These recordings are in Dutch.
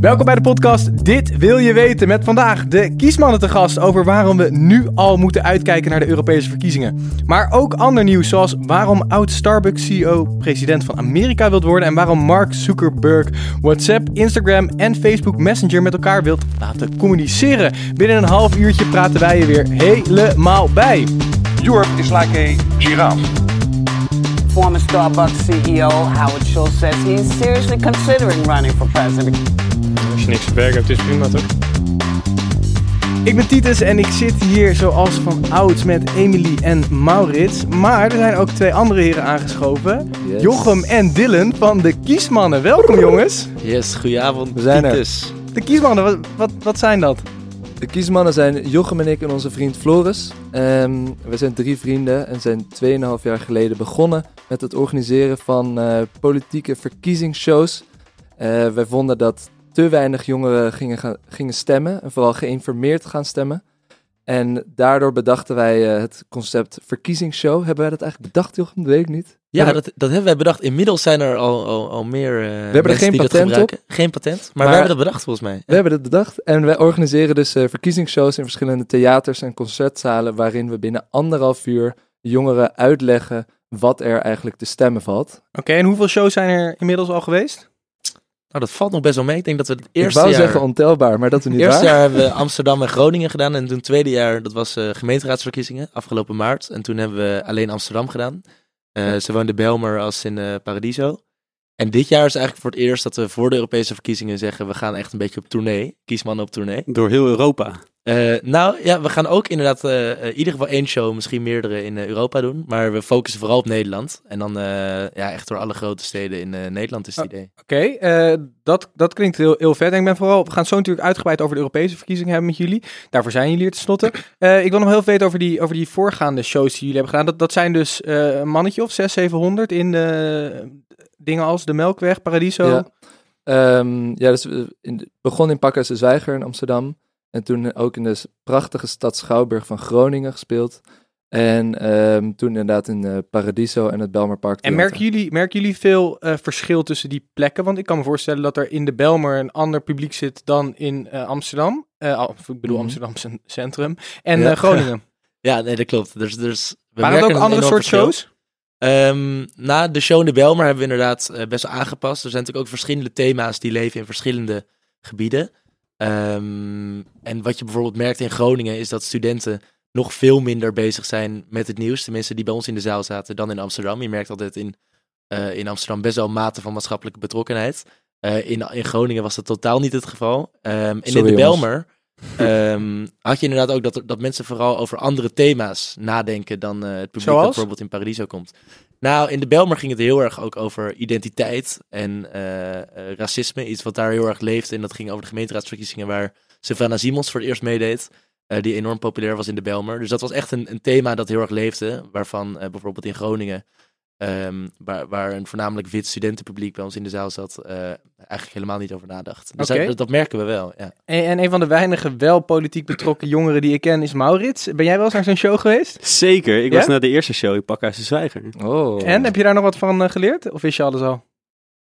Welkom bij de podcast Dit wil je weten met vandaag de kiesmannen te gast over waarom we nu al moeten uitkijken naar de Europese verkiezingen. Maar ook ander nieuws zoals waarom oud Starbucks CEO president van Amerika wilt worden en waarom Mark Zuckerberg WhatsApp, Instagram en Facebook Messenger met elkaar wilt laten communiceren. Binnen een half uurtje praten wij je weer helemaal bij. Europe is like a giraffe. Former Starbucks CEO Howard Schultz says he's seriously considering running for president. Als je niks te werken hebt, is prima toch? Ik ben Titus en ik zit hier zoals van ouds met Emily en Maurits. Maar er zijn ook twee andere heren aangeschoven. Yes. Jochem en Dylan van de Kiesmannen. Welkom jongens. Yes, goedenavond. We zijn er. Titus. De Kiesmannen, wat, wat, wat zijn dat? De kiesmannen zijn Jochem en ik en onze vriend Floris. Ehm, we zijn drie vrienden en zijn 2,5 jaar geleden begonnen met het organiseren van eh, politieke verkiezingsshows. Eh, wij vonden dat te weinig jongeren gingen, gingen stemmen en vooral geïnformeerd gaan stemmen. En daardoor bedachten wij eh, het concept verkiezingsshow. Hebben wij dat eigenlijk bedacht, Jochem? Dat weet ik niet. Ja, dat, dat hebben wij bedacht. Inmiddels zijn er al, al, al meer eh er mensen geen die dat patent op. Geen patent, maar, Maar- wij hebben dat bedacht volgens mij. We hebben dit bedacht en wij organiseren dus eh, verkiezingsshows in verschillende theaters en concertzalen waarin we binnen anderhalf uur jongeren uitleggen wat er eigenlijk te stemmen valt. Oké, en hoeveel shows zijn er inmiddels al geweest? Nou, dat valt nog best wel mee. Ik denk dat we het ik eerste wou jaar... zeggen ontelbaar, maar dat is niet eerste waar. jaar hebben we Amsterdam en Groningen gedaan. En toen het tweede jaar, dat was eh, gemeenteraadsverkiezingen, afgelopen maart. En toen hebben we alleen Amsterdam gedaan. Eh Zowel in de Belmer als in eh, Paradiso. En dit jaar is eigenlijk voor het eerst dat we voor de Europese verkiezingen zeggen... we gaan echt een beetje op tournee. Kiesmannen op tournee. Door heel Europa. Eh, nou ja, we gaan ook inderdaad eh, eh, in ieder geval één show, misschien meerdere in Europa doen. Maar we focussen vooral op Nederland. En dan eh, ja, echt door alle grote steden in eh, Nederland is het Oh. idee. Oké, eh, dat, dat klinkt heel, heel vet. En ik ben vooral, we gaan het zo natuurlijk uitgebreid over de Europese verkiezingen hebben met jullie. Daarvoor zijn jullie hier tenslotte. Eh ik wil nog heel veel weten over die, over die voorgaande shows die jullie hebben gedaan. Dat, dat zijn dus eh, een mannetje of 600, 700 in dingen als de Melkweg, Paradiso. Ja. Ehm, ja, dus we in, begon in Pakhuis de Zwijger in Amsterdam. En toen ook in de prachtige stad Schouwburg van Groningen gespeeld. En ehm, toen inderdaad in eh, Paradiso en het Belmerpark. En merken jullie, merken jullie veel eh, verschil tussen die plekken? Want ik kan me voorstellen dat er in de Belmer een ander publiek zit dan in eh, Amsterdam. Eh, of ik bedoel Mhm. Amsterdam cen- Centrum. En Ja. eh, Groningen. Ja, nee, dat klopt. Dus, dus we Waren het ook andere soort verschil. shows? Ehm, na de show in de Belmer hebben we inderdaad eh, best wel aangepast. Er zijn natuurlijk ook verschillende thema's die leven in verschillende gebieden. Ehm, en wat je bijvoorbeeld merkt in Groningen is dat studenten nog veel minder bezig zijn met het nieuws. Tenminste, die bij ons in de zaal zaten dan in Amsterdam. Je merkt altijd in, eh, in Amsterdam best wel mate van maatschappelijke betrokkenheid. Eh, in, in Groningen was dat totaal niet het geval. Ehm, en in de. Belmer ehm, had je inderdaad ook dat, dat mensen vooral over andere thema's nadenken dan eh, het publiek Zoals? dat bijvoorbeeld in Paradiso komt. Nou, in de Belmer ging het heel erg ook over identiteit en eh, eh, racisme. Iets wat daar heel erg leeft. En dat ging over de gemeenteraadsverkiezingen waar Savannah Simons voor het eerst meedeed. eh, die enorm populair was in de Belmer. Dus dat was echt een, een thema dat heel erg leefde. Waarvan bijvoorbeeld in Groningen, ehm, waar, waar een voornamelijk wit studentenpubliek bij ons in de zaal zat, eh, eigenlijk helemaal niet over nadacht. Dus dat, dat merken we wel, ja. En, en een van de weinige wel politiek betrokken jongeren die ik ken is Maurits. Ben jij wel eens naar zo'n show geweest? Zeker, ik Ja? was naar de eerste show in Pakhuis de Zwijger. Oh. En heb je daar nog wat van eh, geleerd? Of wist je alles al?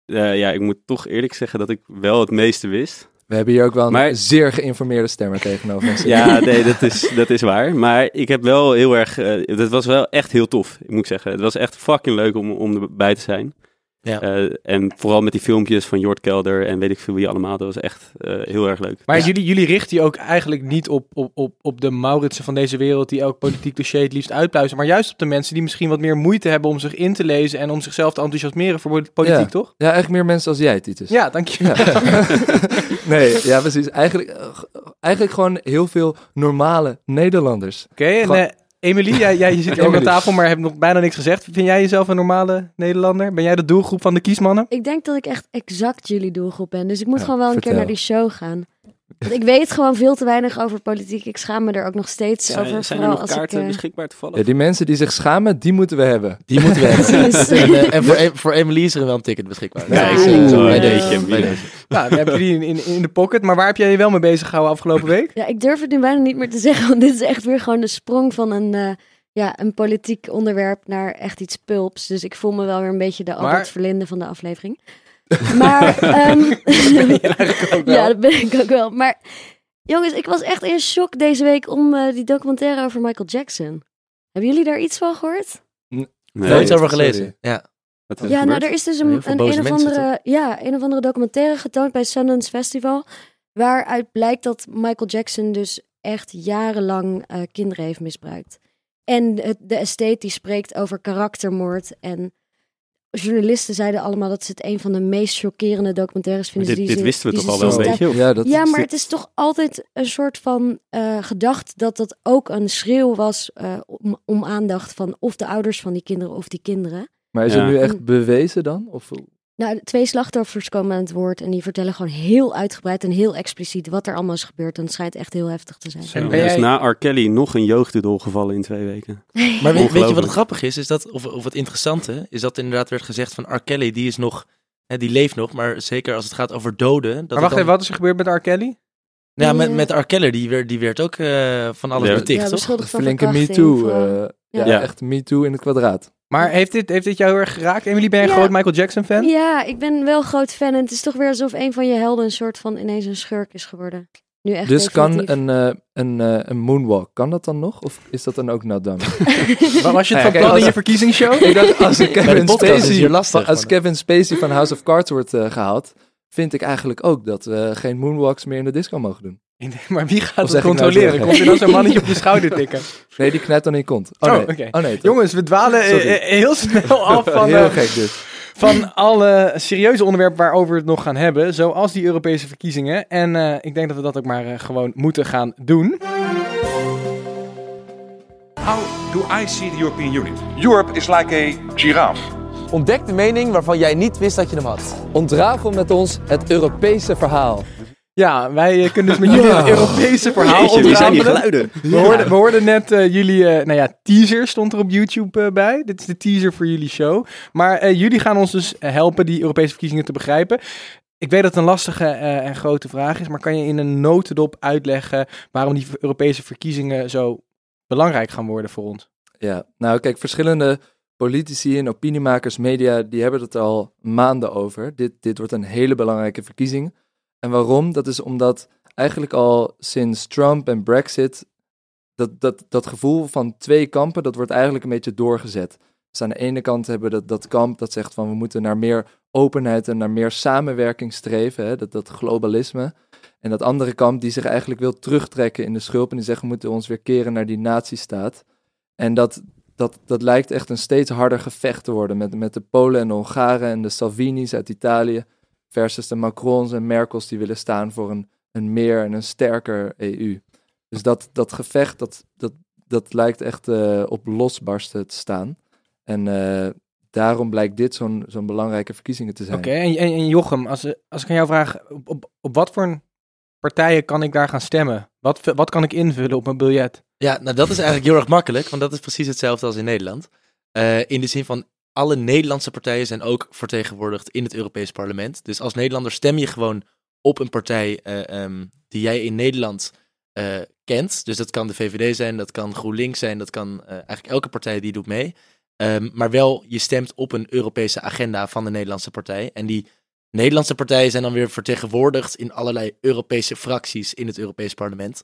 Eh, ja, ik moet toch eerlijk zeggen dat ik wel het meeste wist. We hebben hier ook wel een Maar- zeer geïnformeerde stemmer tegenover ons. Ja, nee, dat is, dat is waar. Maar ik heb wel heel erg... eh het was wel echt heel tof, ik moet zeggen. Het was echt fucking leuk om, om erbij te zijn. Ja. Eh, en vooral met die filmpjes van Jort Kelder en weet ik veel wie allemaal. Dat was echt eh, heel erg leuk. Maar Ja. jullie, jullie richten je ook eigenlijk niet op, op, op, op de Mauritsen van deze wereld die elk politiek dossier het liefst uitpluizen. Maar juist op de mensen die misschien wat meer moeite hebben om zich in te lezen en om zichzelf te enthousiasmeren voor politiek, Ja. toch? Ja, eigenlijk meer mensen als jij, Titus. Ja, dank je. nee, ja, precies. Eigenlijk, eh, eigenlijk gewoon heel veel normale Nederlanders. Oké, en Gewoon- Emily, jij, jij je zit hier ook aan tafel, maar hebt nog bijna niks gezegd. Vind jij jezelf een normale Nederlander? Ben jij de doelgroep van de kiesmannen? Ik denk dat ik echt exact jullie doelgroep ben. Dus ik moet Ja, gewoon wel een vertel. keer naar die show gaan. Want ik weet gewoon veel te weinig over politiek. Ik schaam me er ook nog steeds Zijn, over. zijn er vooral nog als kaarten ik, eh, beschikbaar toevallig? Ja, die mensen die zich schamen, die moeten we hebben. Die moeten we hebben. En eh, en voor, Em- voor Emily is er wel een ticket beschikbaar. Ja, ik ik zie denk het wel. wel. Bij Ja. deze. Bij deze. Nou, dan hebben jullie in, in, in de pocket. Maar waar heb jij je wel mee bezig gehouden afgelopen week? Ja, ik durf het nu bijna niet meer te zeggen. Want dit is echt weer gewoon de sprong van een, eh, ja, een politiek onderwerp naar echt iets pulps. Dus ik voel me wel weer een beetje de Maar- Albert Verlinde van de aflevering. Maar, ehm, eigenlijk ook wel. ja, dat ben ik ook wel. Maar jongens, ik was echt in shock deze week om eh, die documentaire over Michael Jackson. Hebben jullie daar iets van gehoord? Nee, Nooit over sorry. gelezen. Ja. wat Ja, er nou, er is dus een, een, of andere, ja, een of andere documentaire getoond bij Sundance Festival. Waaruit blijkt dat Michael Jackson dus echt jarenlang eh, kinderen heeft misbruikt. En het, de estate die spreekt over karaktermoord. En journalisten zeiden allemaal dat ze het een van de meest chockerende documentaires vinden. dit, die dit ze- wisten we die toch al wel een beetje? Ja, dat ja, is maar dit- het is toch altijd een soort van eh gedacht dat dat ook een schreeuw was eh, om, om aandacht van of de ouders van die kinderen of die kinderen. Maar is Ja. het nu echt bewezen dan? Of, Nou, twee slachtoffers komen aan het woord en die vertellen gewoon heel uitgebreid en heel expliciet wat er allemaal is gebeurd. En het schijnt echt heel heftig te zijn. En Er is na R. Kelly nog een jeugdidol gevallen in twee weken. Maar weet, weet je wat het grappig is? is dat, of, of het interessante is dat inderdaad werd gezegd van R. Kelly, die is nog, hè, die leeft nog, maar zeker als het gaat over doden. Dat Maar wacht dan- even, wat is er gebeurd met R. Kelly? Ja, met, met R. Kelly, die werd, die werd ook eh, van alles Ja. beticht, ja, toch? beschuldigd van flinke verkrachting, MeToo. Ja, Ja. echt MeToo in het kwadraat. Maar heeft dit, heeft dit jou heel erg geraakt? Emily, ben je een Ja. groot Michael Jackson fan? Ja, ik ben wel groot fan en het is toch weer alsof een van je helden een soort van ineens een schurk is geworden. Nu echt Dus kan een, eh, een, eh, een moonwalk, kan dat dan nog? Of is dat dan ook not done? Wa- Was je het Ja, van plan in je verkiezingsshow? Ik dacht, als Kevin Spacey, hier lastig, als maar- Kevin Spacey van House of Cards wordt eh, gehaald, vind ik eigenlijk ook dat we geen moonwalks meer in de disco mogen doen. Maar wie gaat Of het nou controleren? Komt er dan zo'n mannetje op je schouder tikken? Nee, die knijpt dan in je kont. Oh Oh, nee, oké. oh, nee? Jongens, we dwalen eh, Sorry. eh, heel snel af van, Heel eh, gek dit. van alle serieuze onderwerpen waarover we het nog gaan hebben. Zoals die Europese verkiezingen. En eh, ik denk dat we dat ook maar gewoon moeten gaan doen. How do I see the European Union? Europe is like a giraffe. Ontdek de mening waarvan jij niet wist dat je hem had. Ontrafel met ons het Europese verhaal. Ja, wij eh, kunnen dus met jullie Ja. het Europese verhaal Jeetje, wie zijn die geluiden? We hoorden, we hoorden net eh, jullie, eh, nou ja, teaser stond er op YouTube eh, bij. Dit is de teaser voor jullie show. Maar eh, jullie gaan ons dus helpen die Europese verkiezingen te begrijpen. Ik weet dat het een lastige eh, en grote vraag is, maar kan je in een notendop uitleggen waarom die Europese verkiezingen zo belangrijk gaan worden voor ons? Ja, nou kijk, verschillende politici en opiniemakers, media, die hebben het al maanden over. Dit, dit wordt een hele belangrijke verkiezing. En waarom? Dat is omdat eigenlijk al sinds Trump en Brexit dat, dat, dat gevoel van twee kampen, dat wordt eigenlijk een beetje doorgezet. Dus aan de ene kant hebben we dat, dat kamp dat zegt van we moeten naar meer openheid en naar meer samenwerking streven, hè, dat, dat globalisme. En dat andere kamp die zich eigenlijk wil terugtrekken in de schulp en die zegt we moeten ons weer keren naar die natiestaat. En dat, dat, dat lijkt echt een steeds harder gevecht te worden met, met de Polen en de Hongaren en de Salvini's uit Italië versus de Macrons en Merkels die willen staan voor een, een meer en een sterker EU. Dus dat, dat gevecht, dat, dat, dat lijkt echt eh, op losbarsten te staan. En eh, daarom blijkt dit zo'n zo'n belangrijke verkiezingen te zijn. Oké, en, en, en Jochem, als, als ik aan jou vraag, op, op, op wat voor een partijen kan ik daar gaan stemmen? Wat, wat kan ik invullen op mijn biljet? Ja, nou dat is eigenlijk heel erg makkelijk, want dat is precies hetzelfde als in Nederland. Eh, in de zin van alle Nederlandse partijen zijn ook vertegenwoordigd in het Europees Parlement. Dus als Nederlander stem je gewoon op een partij eh, ehm, die jij in Nederland eh, kent. Dus dat kan de VVD zijn, dat kan GroenLinks zijn, dat kan eh, eigenlijk elke partij die doet mee. Ehm, maar wel, je stemt op een Europese agenda van de Nederlandse partij. En die Nederlandse partijen zijn dan weer vertegenwoordigd in allerlei Europese fracties in het Europees Parlement.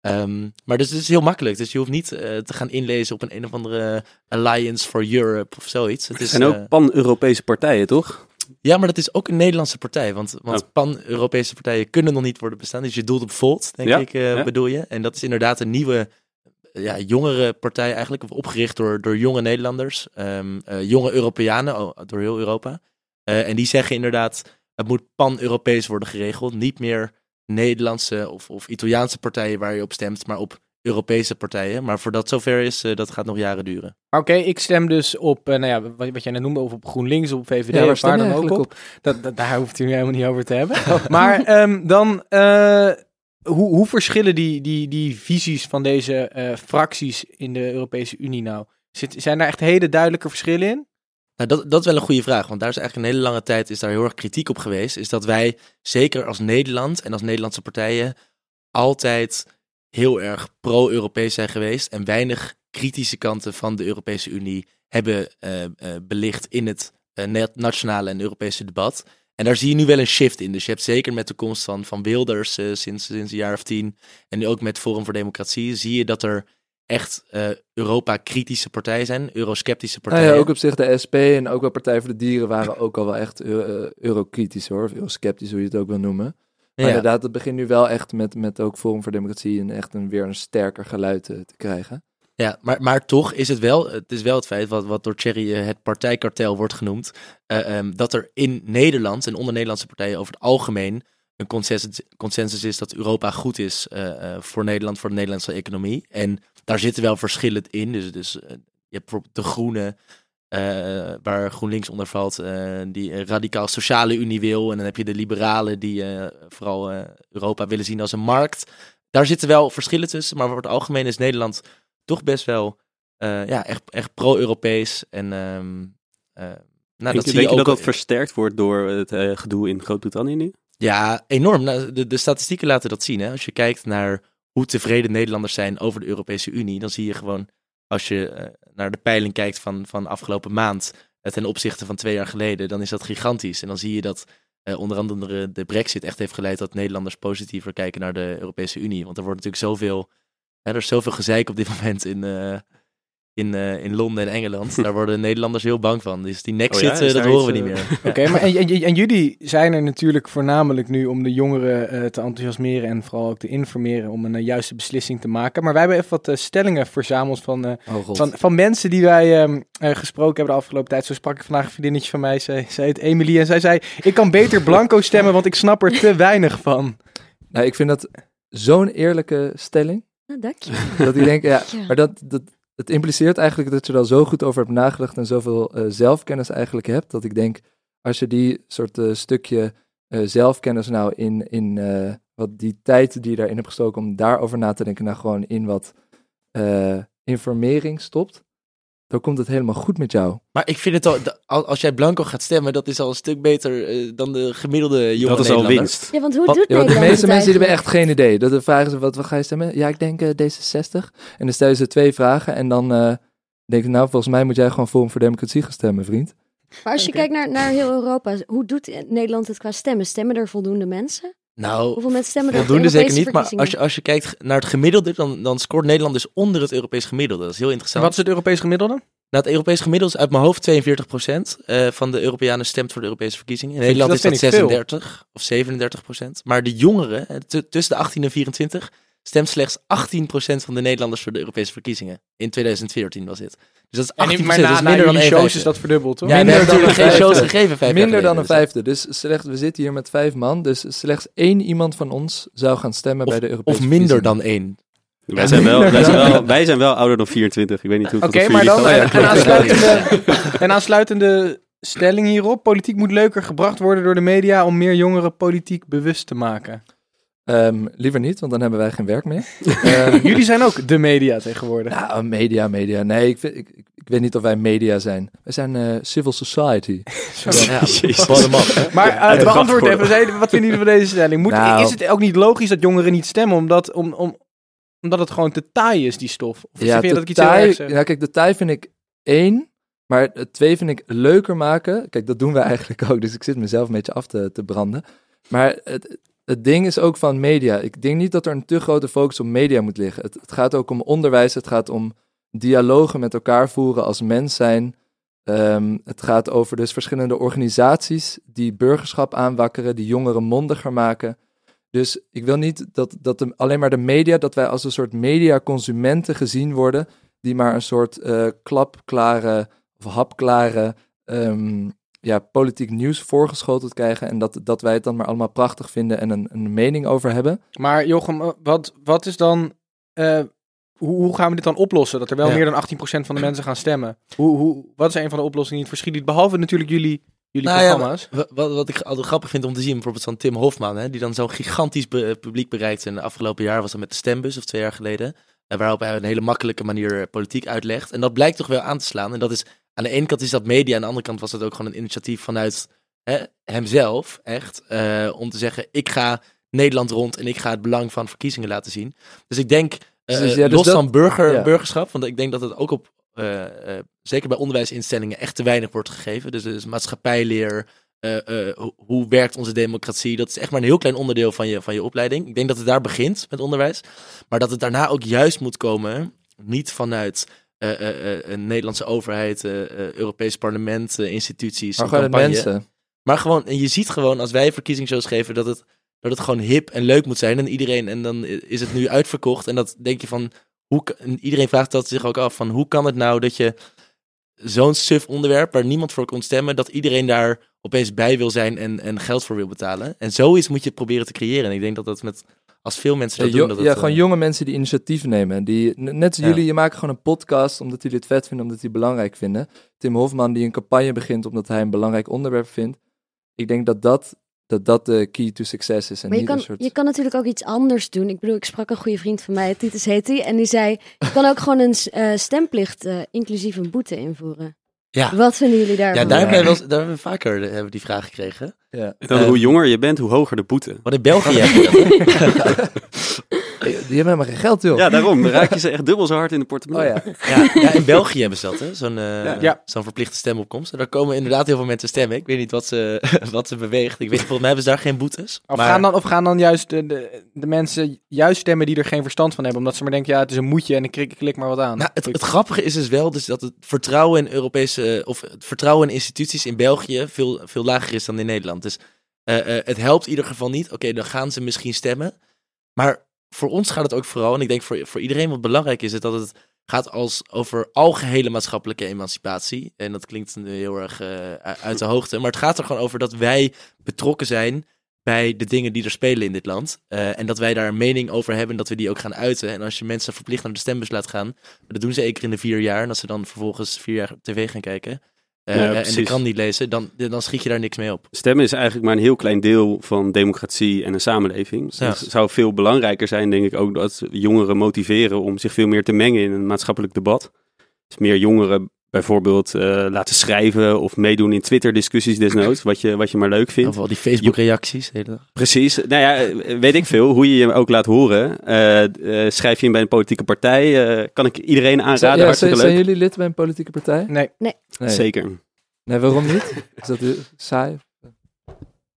Ehm, maar dus het is heel makkelijk. Dus je hoeft niet eh, te gaan inlezen op een een of andere Alliance for Europe of zoiets. Het is, zijn ook eh, pan-Europese partijen, toch? ja, maar dat is ook een Nederlandse partij. Want, want Oh. pan-Europese partijen kunnen nog niet worden bestaan. Dus je doelt op Volt, denk Ja, ik, eh, ja. bedoel je. En dat is inderdaad een nieuwe, ja, jongere partij eigenlijk. Opgericht door, door jonge Nederlanders. ehm, eh, jonge Europeanen oh, door heel Europa. En die zeggen inderdaad, het moet pan-Europees worden geregeld. Niet meer Nederlandse of, of Italiaanse partijen waar je op stemt, maar op Europese partijen. Maar voordat zover is, eh, dat gaat nog jaren duren. Oké, ik stem dus op, eh, nou ja, wat, wat jij net noemde, of op GroenLinks, op VVD, Ja, waar dan ook op. Dat, dat, daar hoeft u nu helemaal niet over te hebben. maar ehm, dan, eh, hoe, hoe verschillen die, die, die visies van deze eh, fracties in de Europese Unie nou? Zit, zijn daar echt hele duidelijke verschillen in? Nou, dat, dat is wel een goede vraag, want daar is eigenlijk een hele lange tijd is daar heel erg kritiek op geweest. Is dat wij, zeker als Nederland en als Nederlandse partijen, altijd heel erg pro-Europees zijn geweest en weinig kritische kanten van de Europese Unie hebben eh, eh, belicht in het eh, na- nationale en Europese debat. En daar zie je nu wel een shift in. Dus je hebt zeker met de komst van, van Wilders sinds, sinds een jaar of tien. En nu ook met Forum voor Democratie. Zie je dat er echt eh, Europa-kritische partijen zijn. Eurosceptische Nou partijen. ja, ook op zich de SP en ook wel Partij voor de Dieren waren ook al wel echt eu- eh, eurokritisch hoor. Of eurosceptisch, hoe je het ook wil noemen. Maar Ja. inderdaad, het begint nu wel echt met, met ook Forum voor Democratie een echt een, weer een sterker geluid eh, te krijgen. Ja, maar, maar toch is het wel het, is wel het feit, wat, wat door Thierry eh, het partijkartel wordt genoemd, eh, ehm, dat er in Nederland en onder Nederlandse partijen over het algemeen een consensus, consensus is dat Europa goed is eh, eh, voor Nederland, voor de Nederlandse economie. En daar zitten wel verschillen in. Dus, dus je hebt bijvoorbeeld de Groenen, eh, waar GroenLinks onder valt, eh, die een radicaal sociale unie wil. En dan heb je de liberalen die vooral Europa willen zien als een markt. Daar zitten wel verschillen tussen, maar voor het algemeen is Nederland toch best wel ja, echt, echt pro-Europees. En eh, nou, dat je, zie je ook. dat dat versterkt wordt door het gedoe in Groot-Brittannië nu? Ja, enorm. Nou, de, de statistieken laten dat zien. Hè? Als je kijkt naar hoe tevreden Nederlanders zijn over de Europese Unie, dan zie je gewoon, als je eh, naar de peiling kijkt van, van afgelopen maand eh, ten opzichte van twee jaar geleden, dan is dat gigantisch. En dan zie je dat eh, onder andere de brexit echt heeft geleid dat Nederlanders positiever kijken naar de Europese Unie. Want er wordt natuurlijk zoveel, hè, er is zoveel gezeik op dit moment in, in, eh, in Londen en Engeland. Daar worden Nederlanders heel bang van. Dus die Nexit, Oh ja, eh, dat horen we niet eh, meer. Oké, maar en, en, en jullie zijn er natuurlijk voornamelijk nu om de jongeren eh, te enthousiasmeren en vooral ook te informeren om een eh, juiste beslissing te maken. Maar wij hebben even wat eh, stellingen verzameld van, eh, Oh van, van mensen die wij ehm, eh, gesproken hebben de afgelopen tijd. Zo sprak ik vandaag een vriendinnetje van mij, zij, zij heet Emily en zij zei, ik kan beter blanco stemmen, want ik snap er te weinig van. Nou, ik vind dat zo'n eerlijke stelling. Nou, dank je. Dat ik denk, ja, Ja. maar dat, dat, het impliceert eigenlijk dat je er al zo goed over hebt nagedacht en zoveel eh, zelfkennis eigenlijk hebt. Dat ik denk, als je die soort eh, stukje eh, zelfkennis nou in, in wat die tijd die je daarin hebt gestoken om daarover na te denken, nou gewoon in wat informering stopt, dan komt het helemaal goed met jou. Maar ik vind het al, als jij blanco gaat stemmen, dat is al een stuk beter eh, dan de gemiddelde jonge Dat is al winst. Ja, want hoe Wat- doet Ja, de meeste mensen hebben echt geen idee. Dat vragen ze, wat, wat ga je stemmen? Ja, ik denk eh, D66. En dan stellen ze twee vragen en dan eh denk ik, nou, volgens mij moet jij gewoon Forum voor Democratie gaan stemmen, vriend. Maar als je kijkt naar, naar heel Europa, hoe doet Nederland het qua stemmen? Stemmen er voldoende mensen? Nou, Hoeveel mensen stemmen er voldoende zeker Europese niet. Maar als je, als je kijkt naar het gemiddelde, dan, dan scoort Nederland dus onder het Europees gemiddelde. Dat is heel En interessant. wat is het Europees gemiddelde? Nou, het Europees gemiddelde is uit mijn hoofd 42% eh, van de Europeanen stemt voor de Europese verkiezingen. In Nederland dat is dat vind ik veel. 36 of 37%. Maar de jongeren, eh, tussen de 18 en 24, stemt slechts 18% van de Nederlanders voor de Europese verkiezingen. In 2014 was dit. Dus dat is 18%, maar na, is na minder dan shows vijfde. is dat verdubbeld, toch? Ja, we Minder hebben dan geen shows vijfde. gegeven vijf Minder dan een dus- vijfde. Dus slechts, we zitten hier met vijf man. Dus slechts één iemand van ons zou gaan stemmen bij de Europese Of minder verkiezingen. dan één. Wij zijn, wel, wij, zijn wel, wij zijn wel ouder dan 24. Ik weet niet hoe Oké, maar dan een, een, aansluitende, een aansluitende stelling hierop. Politiek moet leuker gebracht worden door de media om meer jongeren politiek bewust te maken. Ehm, liever niet, want dan hebben wij geen werk meer. Ehm, Jullie zijn ook de media tegenwoordig. Nou, media, media. Nee, ik, vind, ik, ik, weet niet of wij media zijn. Wij zijn eh, civil society. Ja, up. Maar eh, Ja, beantwoord even, wat vinden jullie van deze stelling? Moet, Nou. is het ook niet logisch dat jongeren niet stemmen omdat, om, om, omdat het gewoon te taai is, die stof? Of vind je dat ik iets heel taai- zeg? Ja, kijk, de taai vind ik één. Maar het twee vind ik leuker maken. Kijk, dat doen we eigenlijk ook. Dus ik zit mezelf een beetje af te, te branden. Maar het, het ding is ook van media. Ik denk niet dat er een te grote focus op media moet liggen. Het, gaat ook om onderwijs. Het gaat om dialogen met elkaar voeren als mens zijn. Ehm, het gaat over dus verschillende organisaties die burgerschap aanwakkeren, die jongeren mondiger maken. Dus ik wil niet dat, dat alleen maar de media, dat wij als een soort mediaconsumenten gezien worden, die maar een soort eh, klapklare of hapklare ehm, ja, politiek nieuws voorgeschoteld krijgen. En dat, dat wij het dan maar allemaal prachtig vinden en een, een mening over hebben. Maar Jochem, eh, wat, wat is dan... eh, hoe, hoe gaan we dit dan oplossen? Dat er wel Ja. meer dan 18% van de mensen gaan stemmen. Hoe, hoe, wat is een van de oplossingen die het verschil? Behalve natuurlijk jullie, jullie Nou ja, programma's. Wa- Wat, wat ik altijd grappig vind om te zien, bijvoorbeeld van Tim Hofman, hè, die dan zo'n gigantisch be- publiek bereikt. En de afgelopen jaar was dat met de stembus, of twee jaar geleden. eh, waarop hij op een hele makkelijke manier politiek uitlegt. En dat blijkt toch wel aan te slaan. En dat is, aan de ene kant is dat media, aan de andere kant was dat ook gewoon een initiatief vanuit hè, hemzelf, echt. eh, om te zeggen, ik ga Nederland rond en ik ga het belang van verkiezingen laten zien. Dus ik denk, eh, Dus ja, dus los dat- van burger, ja. burgerschap, want ik denk dat het ook op, eh, zeker bij onderwijsinstellingen, echt te weinig wordt gegeven. Dus, dus maatschappijleer, hoe, hoe werkt onze democratie. Dat is echt maar een heel klein onderdeel van je, van je opleiding. Ik denk dat het daar begint met onderwijs. Maar dat het daarna ook juist moet komen, niet vanuit een Nederlandse overheid, Europees parlement, instituties. Maar gewoon mensen. Maar gewoon, en je ziet gewoon als wij verkiezingsshows geven dat het, dat het gewoon hip en leuk moet zijn. En iedereen, en dan is het nu uitverkocht. En dat denk je van, hoe, iedereen vraagt dat zich ook af van, hoe kan het nou dat je zo'n suf onderwerp waar niemand voor kon stemmen, dat iedereen daar opeens bij wil zijn en, en geld voor wil betalen. En zoiets moet je proberen te creëren. En ik denk dat dat met, als veel mensen Ja, dat jo- doen, dat ja, eh, gewoon jonge mensen die initiatief nemen. Die, net als Ja. jullie, je maakt gewoon een podcast omdat jullie het vet vinden, omdat jullie het belangrijk vinden. Tim Hofman die een campagne begint omdat hij een belangrijk onderwerp vindt. Ik denk dat dat, dat, dat de key to success is. En Maar je kan, een soort... je kan natuurlijk ook iets anders doen. Ik bedoel, ik sprak een goede vriend van mij, Titus heet hij. En die zei, je kan ook gewoon een eh, stemplicht, eh, inclusief een boete invoeren. Ja. Wat vinden jullie daarvan? ja, daar hebben, wel, eens- daar hebben we vaker eh, hebben we die vraag gekregen. Ja. Dan, Eh, hoe jonger je bent, hoe hoger de boete. Want in België heb je dat, hè? Die hebben helemaal geen geld, joh. Ja, daarom. Dan raak je ze echt dubbel zo hard in de oh portemonnee. ja. Ja, ja, in België hebben ze dat, hè? Zo'n eh, Ja. zo'n verplichte stemopkomst. En daar komen inderdaad heel veel mensen stemmen. Ik weet niet wat ze, wat ze beweegt. Ik weet, volgens mij hebben ze daar geen boetes. Of, maar, gaan dan, of gaan dan juist de, de, de mensen juist stemmen die er geen verstand van hebben? Omdat ze maar denken, ja, het is een moedje en ik klik, klik maar wat aan. nou, het, het grappige is dus wel dus dat het vertrouwen in Europese of het vertrouwen in instituties in België veel, veel lager is dan in Nederland. Dus eh, eh, het helpt in ieder geval niet. Oké, dan gaan ze misschien stemmen. Maar voor ons gaat het ook vooral, en ik denk voor, voor iedereen wat belangrijk is, is dat het gaat als over algehele maatschappelijke emancipatie. En dat klinkt heel erg eh, uit de hoogte. Maar het gaat er gewoon over dat wij betrokken zijn bij de dingen die er spelen in dit land. Eh, en dat wij daar een mening over hebben en dat we die ook gaan uiten. En als je mensen verplicht naar de stembus laat gaan, dat doen ze één in de vier jaar. En als ze dan vervolgens vier jaar tv gaan kijken eh, Ja, en de precies. krant niet lezen, dan, dan schiet je daar niks mee op. Stemmen is eigenlijk maar een heel klein deel van democratie en een samenleving. Ja. Het zou veel belangrijker zijn, denk ik ook, dat jongeren motiveren om zich veel meer te mengen in een maatschappelijk debat. Dus meer jongeren bijvoorbeeld eh, laten schrijven of meedoen in Twitter-discussies desnoods, wat je, wat je maar leuk vindt. Of al die Facebook-reacties. Precies. Nou ja, eh, weet ik veel. Hoe je je ook laat horen. Eh, eh, schrijf je in bij een politieke partij. eh, kan ik iedereen Zijn, aanraden. ja, Hartstikke zijn, zijn leuk. jullie lid bij een politieke partij? Nee. Nee. Zeker. Nee, waarom niet? Is dat saai?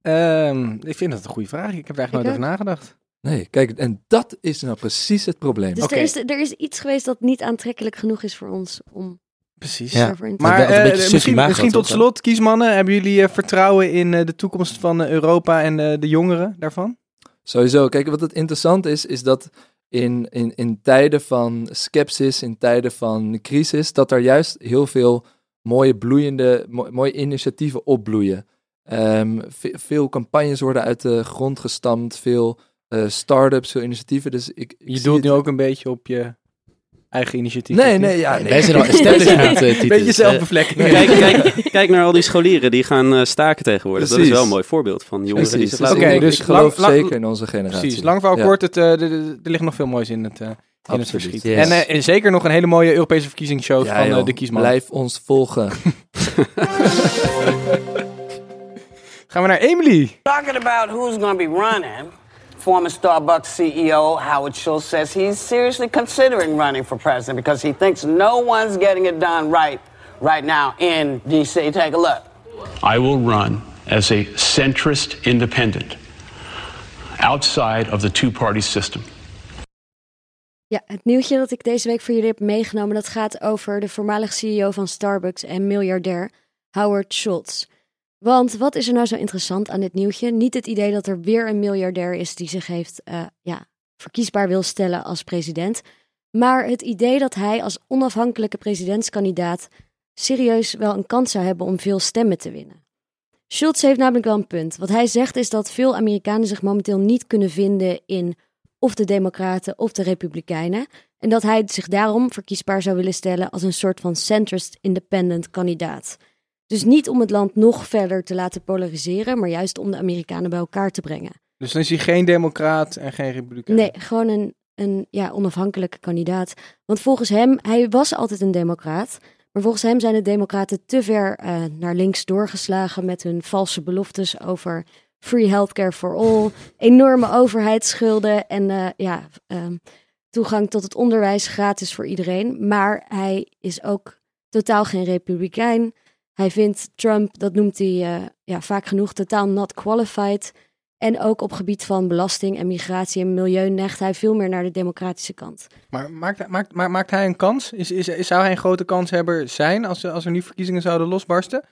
Ehm, ik vind dat een goede vraag. Ik heb er eigenlijk Ik nooit over nagedacht. Nee, kijk, en dat is nou precies het probleem. Dus er, is, er is iets geweest dat niet aantrekkelijk genoeg is voor ons om Precies. Ja. Maar eh, beetje misschien, tot slot, kiesmannen, hebben jullie eh, vertrouwen in eh, de toekomst van eh, Europa en eh, de jongeren daarvan? Sowieso. Kijk, wat het interessant is, is dat in, in, in tijden van skepsis, in tijden van crisis, dat er juist heel veel mooie bloeiende, mo- mooie initiatieven opbloeien. Ehm, ve- veel campagnes worden uit de grond gestampt, veel eh start-ups, veel initiatieven. Dus ik, ik Je doelt het- nu ook een beetje op je eigen initiatief. Nee, nee, ja, nee. Wij zijn al establishment. Beetje zelfbevlekking. Kijk, kijk, kijk naar al die scholieren die gaan eh, staken tegenwoordig. Dat is wel een mooi voorbeeld van jongeren die zich Dus laten ik, Oké, dus ik geloof lang- zeker in onze generatie. Precies, lang verhaal Ja. kort, het, eh, er- ligt nog veel moois in het, eh, in het verschiet. Yes. En eh, zeker nog een hele mooie Europese verkiezingsshow Ja, van joh. de kiesman. Blijf ons volgen. Gaan we naar Emily. Talking about who's going to be running, former Starbucks CEO Howard Schultz says he's seriously considering running for president because he thinks no one's getting it done right right now in D.C. Take a look. I will run as a centrist independent outside of the two party system. Ja, het nieuwtje dat ik deze week voor jullie heb meegenomen, dat gaat over de voormalig CEO van Starbucks en miljardair Howard Schultz. Want wat is er nou zo interessant aan dit nieuwtje? Niet het idee dat er weer een miljardair is die zich heeft eh, ja, verkiesbaar wil stellen als president, maar het idee dat hij als onafhankelijke presidentskandidaat serieus wel een kans zou hebben om veel stemmen te winnen. Schultz heeft namelijk wel een punt. Wat hij zegt is dat veel Amerikanen zich momenteel niet kunnen vinden in of de Democraten of de Republikeinen. En dat hij zich daarom verkiesbaar zou willen stellen als een soort van centrist independent kandidaat. Dus niet om het land nog verder te laten polariseren, maar juist om de Amerikanen bij elkaar te brengen. Dus dan is hij geen democraat en geen republikein. Nee, gewoon een, een ja, onafhankelijke kandidaat. Want volgens hem, hij was altijd een democraat. Maar volgens hem zijn de democraten te ver eh, naar links doorgeslagen met hun valse beloftes over free healthcare for all, enorme overheidsschulden en eh, ja, ehm, toegang tot het onderwijs gratis voor iedereen. Maar hij is ook totaal geen republikein. Hij vindt Trump, dat noemt hij eh, ja, vaak genoeg, totaal not qualified. En ook op gebied van belasting en migratie en milieu neigt hij veel meer naar de democratische kant. Maar maakt, maakt, maakt, maakt hij een kans? Is, is, is, zou hij een grote kanshebber zijn als, als er nu verkiezingen zouden losbarsten?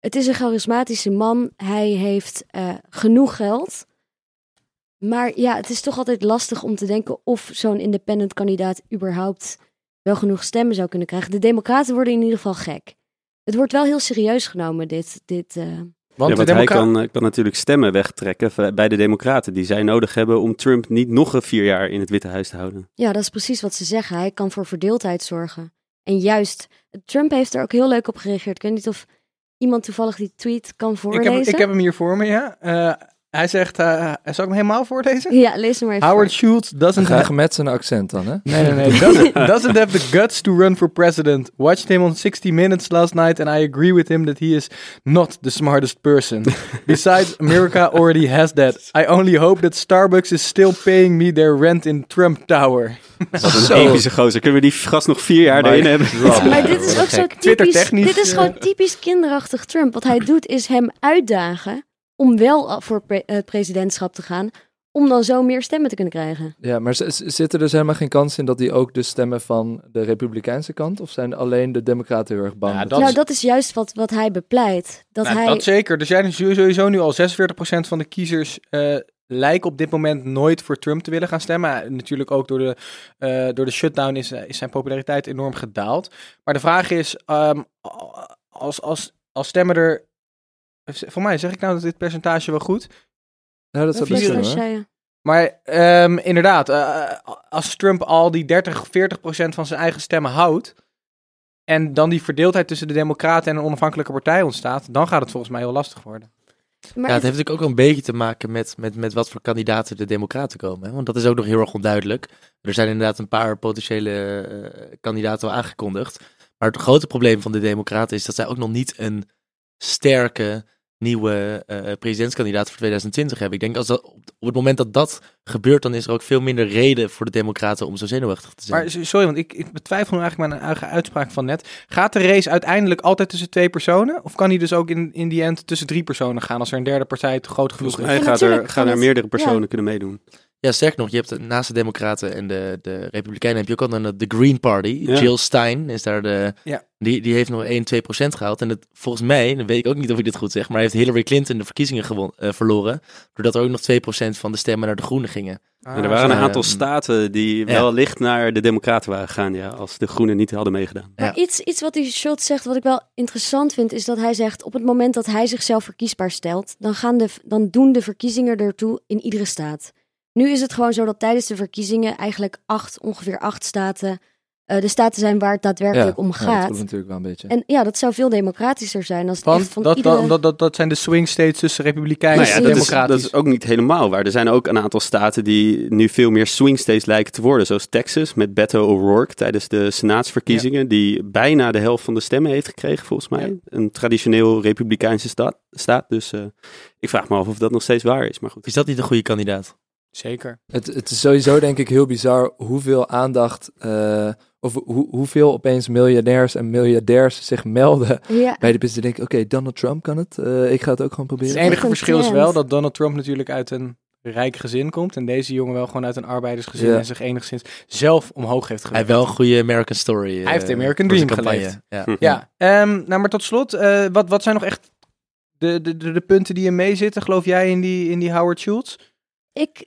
Het is een charismatische man. Hij heeft uh, genoeg geld. Maar ja, het is toch altijd lastig om te denken of zo'n independent kandidaat überhaupt wel genoeg stemmen zou kunnen krijgen. De democraten worden in ieder geval gek. Het wordt wel heel serieus genomen, dit... dit uh... Want, ja, want hij kan, eh, kan, natuurlijk stemmen wegtrekken bij de democraten die zij nodig hebben om Trump niet nog een vier jaar in het Witte Huis te houden. Ja, dat is precies wat ze zeggen. Hij kan voor verdeeldheid zorgen. En juist, Trump heeft er ook heel leuk op gereageerd. Ik weet niet of iemand toevallig die tweet kan voorlezen. Ik heb, ik heb hem hier voor me, ja. Uh, hij zegt, uh, zal ik hem helemaal voorlezen? Ja, lees hem maar even Howard Schultz doesn't have... met zijn accent dan, hè? Nee, nee, nee. Doesn't, doesn't have the guts to run for president. Watched him on 60 Minutes last night and I agree with him that he is not the smartest person. Besides, America already has that. I only hope that Starbucks is still paying me their rent in Trump Tower. Wat een epische gozer. Kunnen we die gast nog vier jaar erin hebben? Maar dit is ook zo typisch... Dit is gewoon typisch kinderachtig Trump. Wat hij doet is hem uitdagen om wel voor het eh, presidentschap te gaan, om dan zo meer stemmen te kunnen krijgen. Ja, maar zit er dus helemaal geen kans in dat hij ook de stemmen van de Republikeinse kant, of zijn alleen de Democraten heel erg bang? Ja, dat nou, dat is juist wat, wat hij bepleit. Dat, nou, hij... dat zeker. Er zijn sowieso nu al 46% van de kiezers uh, lijken op dit moment nooit voor Trump te willen gaan stemmen. Natuurlijk ook door de, uh, door de shutdown is, is zijn populariteit enorm gedaald. Maar de vraag is, um, als, als, als stemmen er voor mij zeg ik nou dat dit percentage wel goed. Ja, dat is best Maar um, inderdaad, uh, als Trump al die 30, 40 procent van zijn eigen stemmen houdt. En dan die verdeeldheid tussen de Democraten en een onafhankelijke partij ontstaat. Dan gaat het volgens mij heel lastig worden. Maar ja, het heeft natuurlijk ook wel een beetje te maken met, met, met wat voor kandidaten de Democraten komen. Hè? Want dat is ook nog heel erg onduidelijk. Er zijn inderdaad een paar potentiële uh, kandidaten al aangekondigd. Maar het grote probleem van de Democraten is dat zij ook nog niet een sterke nieuwe uh, presidentskandidaat voor 2020 hebben. Ik denk als dat, op het moment dat dat gebeurt, dan is er ook veel minder reden voor de Democraten om zo zenuwachtig te zijn. Maar sorry, want ik, ik betwijfel eigenlijk mijn eigen uitspraak van net. Gaat de race uiteindelijk altijd tussen twee personen? Of kan hij dus ook in, in die end tussen drie personen gaan als er een derde partij te groot genoeg is? Hij gaat er, gaan er meerdere personen kunnen meedoen. Ja, sterk nog, je hebt naast de Democraten en de, de Republikeinen heb je ook al de, de Green Party. Jill Stein is daar de. Ja. Die, die heeft nog 1, 2 procent gehaald. En het, volgens mij, dan weet ik ook niet of ik dit goed zeg, maar heeft Hillary Clinton de verkiezingen gewon, uh, verloren. Doordat er ook nog 2 procent van de stemmen naar de Groenen gingen. Ah, er waren een aantal staten die wel licht naar de Democraten waren gegaan, ja, als de Groenen niet hadden meegedaan. Maar iets, iets wat die Schultz zegt, wat ik wel interessant vind, is dat hij zegt: op het moment dat hij zichzelf verkiesbaar stelt, dan, gaan de, dan doen de verkiezingen ertoe in iedere staat. Nu is het gewoon zo dat tijdens de verkiezingen eigenlijk acht, ongeveer acht staten uh, de staten zijn waar het daadwerkelijk om gaat. Ja, dat natuurlijk wel een beetje. En ja, dat zou veel democratischer zijn als het Want echt van dat, iedere... dat, dat, dat zijn de swing states tussen republikeinen nou ja, en dat democratisch. Is, dat is ook niet helemaal waar. Er zijn ook een aantal staten die nu veel meer swing states lijken te worden. Zoals Texas met Beto O'Rourke tijdens de senaatsverkiezingen. Ja. Die bijna de helft van de stemmen heeft gekregen volgens mij. Ja. Een traditioneel republikeinse staat. staat. Dus uh, ik vraag me af of dat nog steeds waar is. Maar goed. Is dat niet een goede kandidaat? Zeker. Het, het is sowieso denk ik heel bizar hoeveel aandacht, uh, of hoe, hoeveel opeens miljonairs en miljardairs zich melden ja. bij de business. Denk oké, okay, Donald Trump kan het, uh, ik ga het ook gewoon proberen. Het enige verschil is wel dat Donald Trump natuurlijk uit een rijk gezin komt en deze jongen wel gewoon uit een arbeidersgezin ja. en zich enigszins zelf omhoog heeft gewerkt. Hij heeft wel een goede American story. Hij heeft de American Dream geleefd. Ja, ja. Um, nou maar tot slot, uh, wat, wat zijn nog echt de, de, de, de punten die er mee zitten, geloof jij in die, in die Howard Schultz? Ik,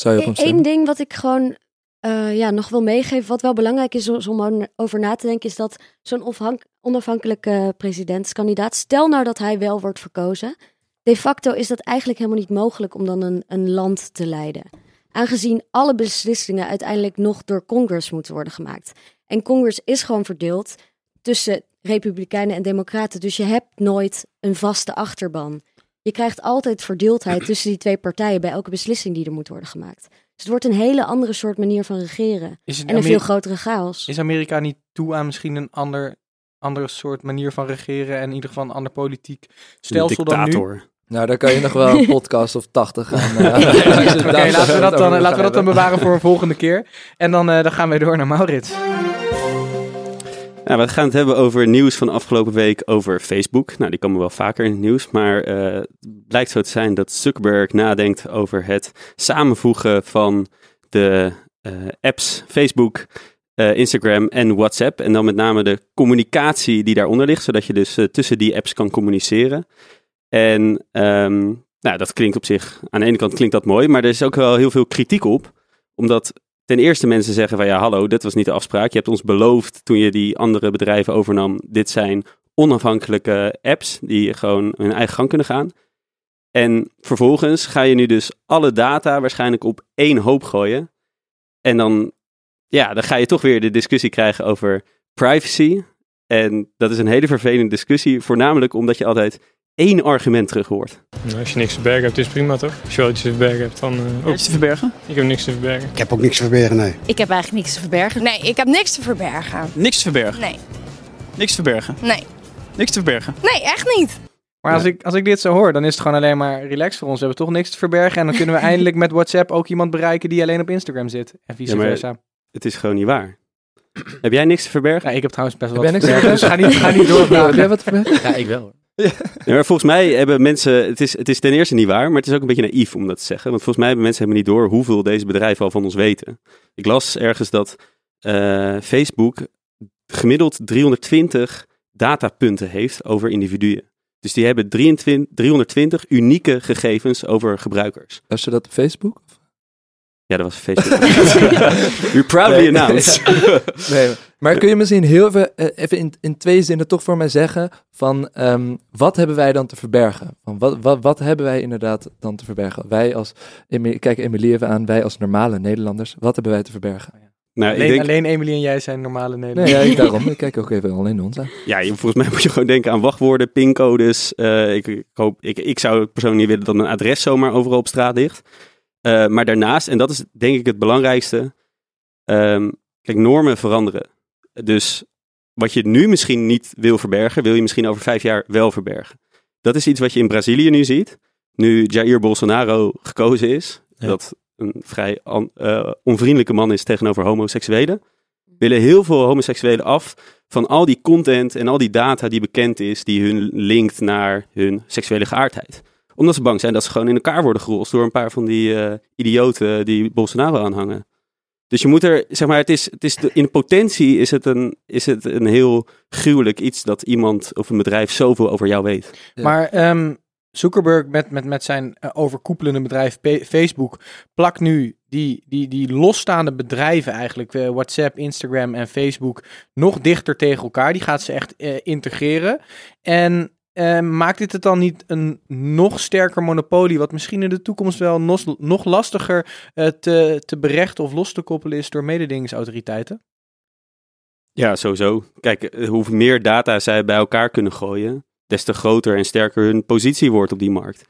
zou je op hem Eén ding wat ik gewoon uh, ja, nog wil meegeven, wat wel belangrijk is om over na te denken, is dat zo'n onafhankelijke presidentskandidaat, stel nou dat hij wel wordt verkozen, de facto is dat eigenlijk helemaal niet mogelijk om dan een, een land te leiden. Aangezien alle beslissingen uiteindelijk nog door Congress moeten worden gemaakt. En Congress is gewoon verdeeld tussen Republikeinen en Democraten. Dus je hebt nooit een vaste achterban. Je krijgt altijd verdeeldheid tussen die twee partijen bij elke beslissing die er moet worden gemaakt. Dus het wordt een hele andere soort manier van regeren. en een Ameri veel grotere chaos. Is Amerika niet toe aan misschien een ander, andere soort manier van regeren en in ieder geval een ander politiek stelsel dan nu? Nou, daar kan je nog wel een podcast of 80 gaan. Uh, Oké, okay, laten we dat dan, laten we dat dan bewaren voor een volgende keer. En dan, uh, dan gaan we door naar Maurits. We gaan het hebben over nieuws van afgelopen week over Facebook. Nou, die komen wel vaker in het nieuws. Maar eh, het blijkt zo te zijn dat Zuckerberg nadenkt over het samenvoegen van de eh, apps Facebook, eh, Instagram en WhatsApp. En dan met name de communicatie die daaronder ligt, zodat je dus tussen die apps kan communiceren. En ehm, nou, dat klinkt op zich, aan de ene kant klinkt dat mooi, maar er is ook wel heel veel kritiek op. Omdat ten eerste mensen zeggen van ja, hallo, dit was niet de afspraak. Je hebt ons beloofd toen je die andere bedrijven overnam. Dit zijn onafhankelijke apps die gewoon hun eigen gang kunnen gaan. En vervolgens ga je nu dus alle data waarschijnlijk op één hoop gooien. En dan, ja, dan ga je toch weer de discussie krijgen over privacy. En dat is een hele vervelende discussie, voornamelijk omdat je altijd één argument terug hoort. Nou, als je niks te verbergen hebt, is prima toch? Als je wel iets te verbergen hebt, dan uh, ook. Niks te verbergen? Ik heb niks te verbergen. Ik heb ook niks te verbergen, nee. Ik heb eigenlijk niks te verbergen. Nee, ik heb niks te verbergen. Niks te verbergen? Nee. Niks te verbergen? Nee. Niks te verbergen? Nee, echt niet. Maar als, ik, als ik dit zo hoor, dan is het gewoon alleen maar relax voor ons. We hebben toch niks te verbergen. En dan kunnen we eindelijk met WhatsApp ook iemand bereiken die alleen op Instagram zit. En vice Ja, versa. Het is gewoon niet waar. Heb jij niks te verbergen? Ja, ik heb trouwens best wel jij wat niks te verbergen, dus ga niet, ga niet doorvragen. Heb jij wat te verbergen? Ja, ik wel. Ja, maar volgens mij hebben mensen, het is, het is ten eerste niet waar, maar het is ook een beetje naïef om dat te zeggen. Want volgens mij hebben mensen helemaal niet door hoeveel deze bedrijven al van ons weten. Ik las ergens dat eh, Facebook gemiddeld 320 datapunten heeft over individuen. Dus die hebben 23, 320 unieke gegevens over gebruikers. Was je dat op Facebook? Ja, dat was Facebook. We proudly Nee. announce. Nee, maar kun je misschien heel even, eh, even in, in twee zinnen toch voor mij zeggen van ehm, wat hebben wij dan te verbergen? Van wat, wat, wat hebben wij inderdaad dan te verbergen? Wij als, kijk Emilie even aan, wij als normale Nederlanders, wat hebben wij te verbergen? Nou, ik Alleen, denk, alleen Emily en jij zijn normale Nee, Nederlanders. ja, ik, daarom, ik kijk ook even alleen ons aan. ja, je- volgens mij moet je gewoon denken aan wachtwoorden, pincodes. Eh, ik, ik, hoop, ik, ik zou persoonlijk niet willen dat een adres zomaar overal op straat ligt. Eh, maar daarnaast, en dat is denk ik het belangrijkste, ehm, kijk, normen veranderen. Dus wat je nu misschien niet wil verbergen, wil je misschien over vijf jaar wel verbergen. Dat is iets wat je in Brazilië nu ziet. Nu Jair Bolsonaro gekozen is, Ja. dat een vrij eh, onvriendelijke man is tegenover homoseksuelen, willen heel veel homoseksuelen af van al die content en al die data die bekend is, die hun linkt naar hun seksuele geaardheid. Omdat ze bang zijn dat ze gewoon in elkaar worden gerold door een paar van die eh, idioten die Bolsonaro aanhangen. Dus je moet er, zeg maar, het is, het is de, in potentie is het, een, is het een heel gruwelijk iets dat iemand of een bedrijf zoveel over jou weet. Ja. Maar ehm, Zuckerberg met, met, met zijn eh, overkoepelende bedrijf Facebook plakt nu die, die, die losstaande bedrijven eigenlijk, eh, WhatsApp, Instagram en Facebook, nog dichter tegen elkaar. Die gaat ze echt eh, integreren. En eh, maakt dit het dan niet een nog sterker monopolie, wat misschien in de toekomst wel nog, nog lastiger eh, te, te berechten of los te koppelen is door mededingingsautoriteiten? Ja, sowieso. Kijk, eh, hoe meer data zij bij elkaar kunnen gooien, des te groter en sterker hun positie wordt op die markt.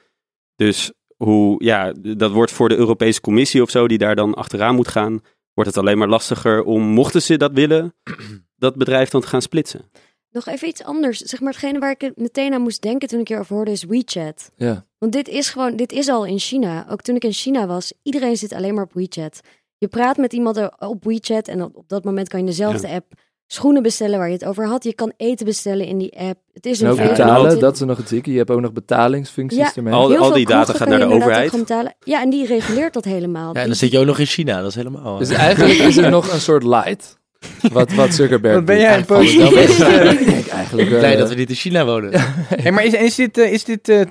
Dus hoe, ja, dat wordt voor de Europese Commissie of zo, die daar dan achteraan moet gaan, wordt het alleen maar lastiger om, mochten ze dat willen, dat bedrijf dan te gaan splitsen. Nog even iets anders. Zeg maar, hetgene waar ik meteen aan moest denken toen ik hierover hoorde is WeChat. Ja. Want dit is gewoon, dit is al in China. Ook toen ik in China was, iedereen zit alleen maar op WeChat. Je praat met iemand op WeChat en op, dat moment kan je dezelfde app schoenen bestellen waar je het over had. Je kan eten bestellen in die app. Het is En een ook betalen, het- dat is nog het zieke. Je hebt ook nog betalingsfuncties Ja. ermee. Al- die data gaat naar de overheid. Ja, en die reguleert dat helemaal. Ja, en dan zit je ook nog in China, dat is helemaal... Dus eigenlijk is er nog een soort light. Wat, wat Zuckerberg Wat ben jij een positief? mee. Ik denk eigenlijk Blij eh, dat we niet in China wonen. Hey, maar is, is dit, eh, is dit eh,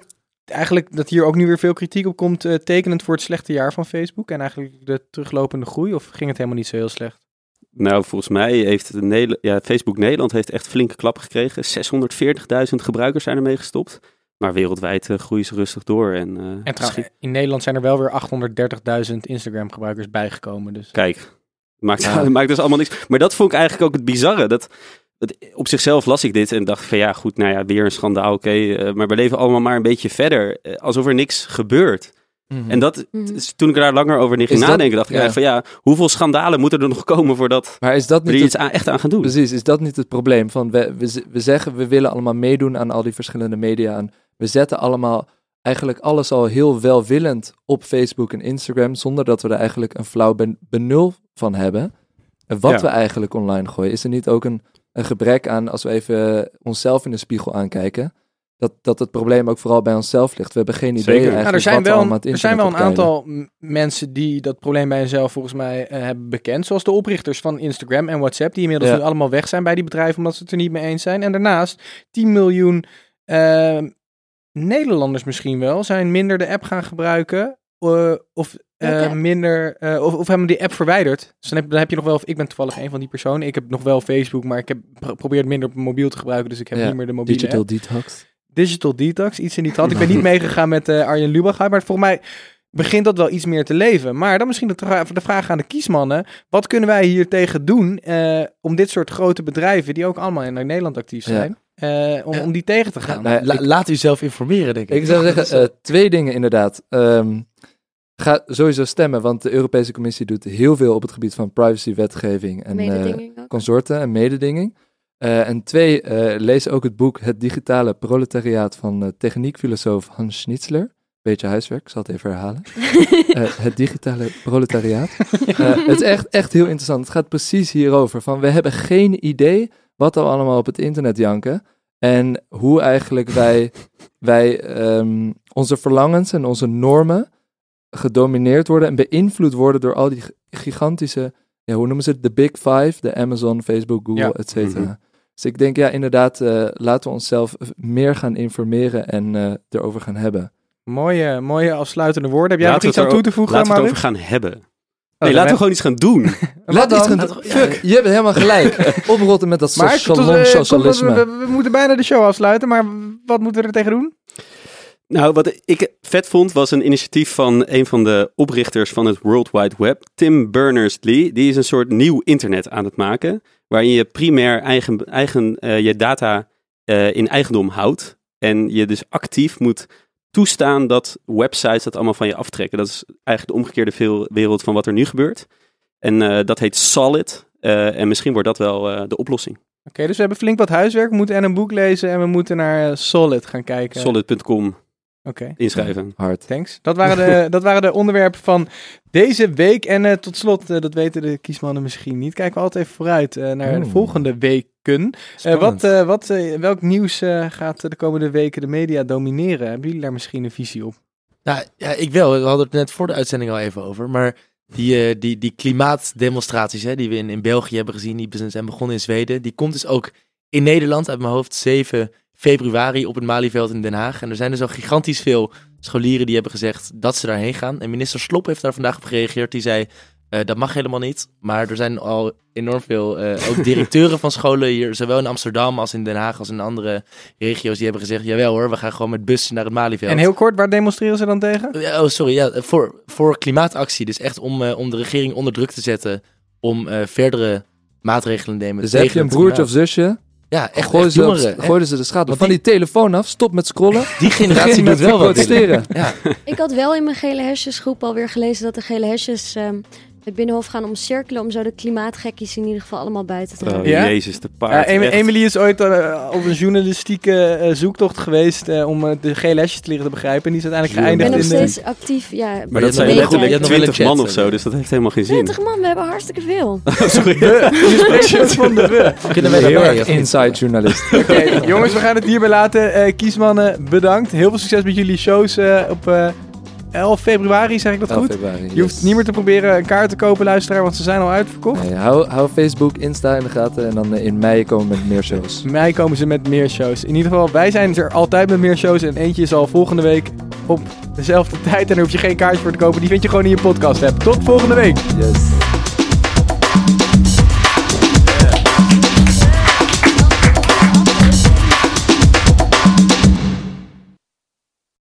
eigenlijk dat hier ook nu weer veel kritiek op komt, eh, tekenend voor het slechte jaar van Facebook en eigenlijk de teruglopende groei? Of ging het helemaal niet zo heel slecht? Nou, volgens mij heeft de ja, Facebook Nederland heeft echt flinke klappen gekregen. 640.000 gebruikers zijn ermee gestopt. Maar wereldwijd eh, groeien ze rustig door. En, eh, misschien- in Nederland zijn er wel weer 830.000 Instagram-gebruikers bijgekomen. Dus. Kijk, maakt, Ja. maakt dus allemaal niks. Maar dat vond ik eigenlijk ook het bizarre. Dat, dat, op zichzelf las ik dit en dacht van ja, goed, nou ja, weer een schandaal, oké. eh, maar we leven allemaal maar een beetje verder. eh, alsof er niks gebeurt. mhm. En dat, Mhm. toen ik daar langer over ging Is dat- nadenken, dacht ik ja. eigenlijk van ja, hoeveel schandalen moeten er nog komen voordat Maar is dat we niet er het, iets aan, echt aan gaan doen? Precies, is dat niet het probleem? Van we, we, we zeggen we willen allemaal meedoen aan al die verschillende media. En we zetten allemaal eigenlijk alles al heel welwillend op Facebook en Instagram. Zonder dat we er eigenlijk een flauw ben, benul van hebben. En wat Ja. we eigenlijk online gooien. Is er niet ook een een gebrek aan, als we even onszelf in de spiegel aankijken, dat, dat het probleem ook vooral bij onszelf ligt. We hebben geen idee Zeker. eigenlijk Nou, er zijn wat wel, allemaal het er zijn wel een aantal mensen die dat probleem bij hunzelf volgens mij eh, hebben bekend. Zoals de oprichters van Instagram en WhatsApp, die inmiddels Ja. nu allemaal weg zijn bij die bedrijven omdat ze het er niet mee eens zijn. En daarnaast 10 miljoen eh, Nederlanders misschien wel zijn minder de app gaan gebruiken. eh, of eh, app? minder, eh, of, of hebben die app verwijderd. Dus dan heb, dan heb je nog wel, ik ben toevallig een van die personen. Ik heb nog wel Facebook, maar ik heb pro- probeer het minder op mijn mobiel te gebruiken. Dus ik heb Ja, niet meer de mobiele Digital app. detox. Digital Detox, iets in die trant. Ik ben niet meegegaan met eh, Arjen Lubach, maar volgens mij begint dat wel iets meer te leven. Maar dan misschien de, vraag aan de kiesmannen. Wat kunnen wij hier tegen doen eh, om dit soort grote bedrijven, die ook allemaal in Nederland actief Ja. Eh, om, om die tegen te gaan? Nou ja, La- ik- laat u zelf informeren, denk ik. Ik zou zeggen, eh, twee dingen inderdaad. Ehm, ga sowieso stemmen, want de Europese Commissie doet heel veel op het gebied van privacywetgeving en eh, Mededinging ook. consorten en mededinging. Eh, en twee, eh, lees ook het boek Het Digitale Proletariaat van techniekfilosoof Hans Schnitzler. Beetje huiswerk, ik zal het even herhalen. Eh, het digitale proletariaat. Het is echt, echt heel interessant. Het gaat precies hierover. Van, we hebben geen idee wat er allemaal op het internet janken. En hoe eigenlijk wij, wij ehm, onze verlangens en onze normen gedomineerd worden en beïnvloed worden door al die gigantische, ja, hoe noemen ze het? De Big Five, de Amazon, Facebook, Google, Ja. et cetera. Mhm. Dus ik denk, ja, inderdaad, eh, laten we onszelf meer gaan informeren en eh, erover gaan hebben. Mooie, mooie afsluitende woorden. Heb jij Laten nog we iets aan toe te voegen, Laten we het over gaan hebben. Oh, Nee, dan laten we gewoon iets gaan doen. Laat iets gaan Fuck, je hebt helemaal gelijk. Oprotten met dat Maar salon eh, kom, socialisme. we, moeten bijna de show afsluiten, maar wat moeten we er tegen doen? Nou, wat ik vet vond was een initiatief van een van de oprichters van het World Wide Web, Tim Berners-Lee. Die is een soort nieuw internet aan het maken, waarin je primair eigen, eigen, eh, je data eh, in eigendom houdt. En je dus actief moet toestaan dat websites dat allemaal van je aftrekken. Dat is eigenlijk de omgekeerde veel wereld van wat er nu gebeurt. En eh, dat heet Solid. Eh, en misschien wordt dat wel eh, de oplossing. Oké, dus we hebben flink wat huiswerk. We moeten en een boek lezen en we moeten naar Solid gaan kijken. Solid.com Oké. inschrijven. Hard. Thanks. Dat waren de, dat waren de onderwerpen van deze week. En eh, tot slot, dat weten de kiesmannen misschien niet, kijken we altijd even vooruit eh, naar de volgende weken. Eh, wat, eh, wat, eh, welk nieuws gaat de komende weken de media domineren? Hebben jullie daar misschien een visie op? Nou, ja, ik wel. We hadden het net voor de uitzending al even over. Maar die, die, die klimaatdemonstraties hè, die we in, in België hebben gezien, die zijn begonnen in Zweden, die komt dus ook in Nederland uit mijn hoofd 7 februari op het Malieveld in Den Haag. En er zijn dus al gigantisch veel scholieren die hebben gezegd dat ze daarheen gaan. En minister Slop heeft daar vandaag op gereageerd. Die zei, eh, dat mag helemaal niet. Maar er zijn al enorm veel, eh, ook directeuren van scholen hier, zowel in Amsterdam als in Den Haag als in andere regio's, die hebben gezegd, jawel hoor, we gaan gewoon met bussen naar het Malieveld. En heel kort, waar demonstreren ze dan tegen? Ja, Oh, sorry. Ja, voor, voor klimaatactie. Dus echt om, eh, om de regering onder druk te zetten. Om eh, verdere maatregelen te nemen. Dus tegen heb je een broertje of zusje, Ja, echt, gooi echt ze, jongeren. gooiden ze de straat op. Want Van die telefoon af, stop met scrollen. Die generatie doet met wel wat. protesteren. Ja, Ik had wel in mijn gele hesjesgroep alweer gelezen dat de gele hesjes ehm, het binnenhof gaan omcirkelen om zo de klimaatgekkies in ieder geval allemaal buiten te Oh, houden. Ja? Jezus, de Ja, paard. Em- echt. Emily is ooit eh, op een journalistieke eh, zoektocht geweest eh, om de gele te leren te begrijpen. En die is uiteindelijk Ik ben geëindigd nog in de... steeds actief. Ja, Maar dat zijn nog letterlijk je hebt nog wel een 20 chat, man of zo, dus dat heeft helemaal geen zin. 20 man, we hebben hartstikke veel. Sorry. Je spreekt van de we. kunnen wij Heel erg inside journalist. Oké, jongens, we gaan het hierbij laten. Eh, kiesmannen, bedankt. Heel veel succes met jullie shows eh, op eh 11 februari, zeg ik dat 11 goed? februari, Je hoeft niet meer te proberen een kaart te kopen, luisteraar, want ze zijn al uitverkocht. Nee, hou, hou Facebook, Insta in de gaten en dan eh, in mei komen we met meer shows. In mei komen ze met meer shows. In ieder geval, wij zijn er altijd met meer shows. En eentje is al volgende week op dezelfde tijd. En daar hoef je geen kaartje voor te kopen. Die vind je gewoon in je podcast app. Tot volgende week. Yes.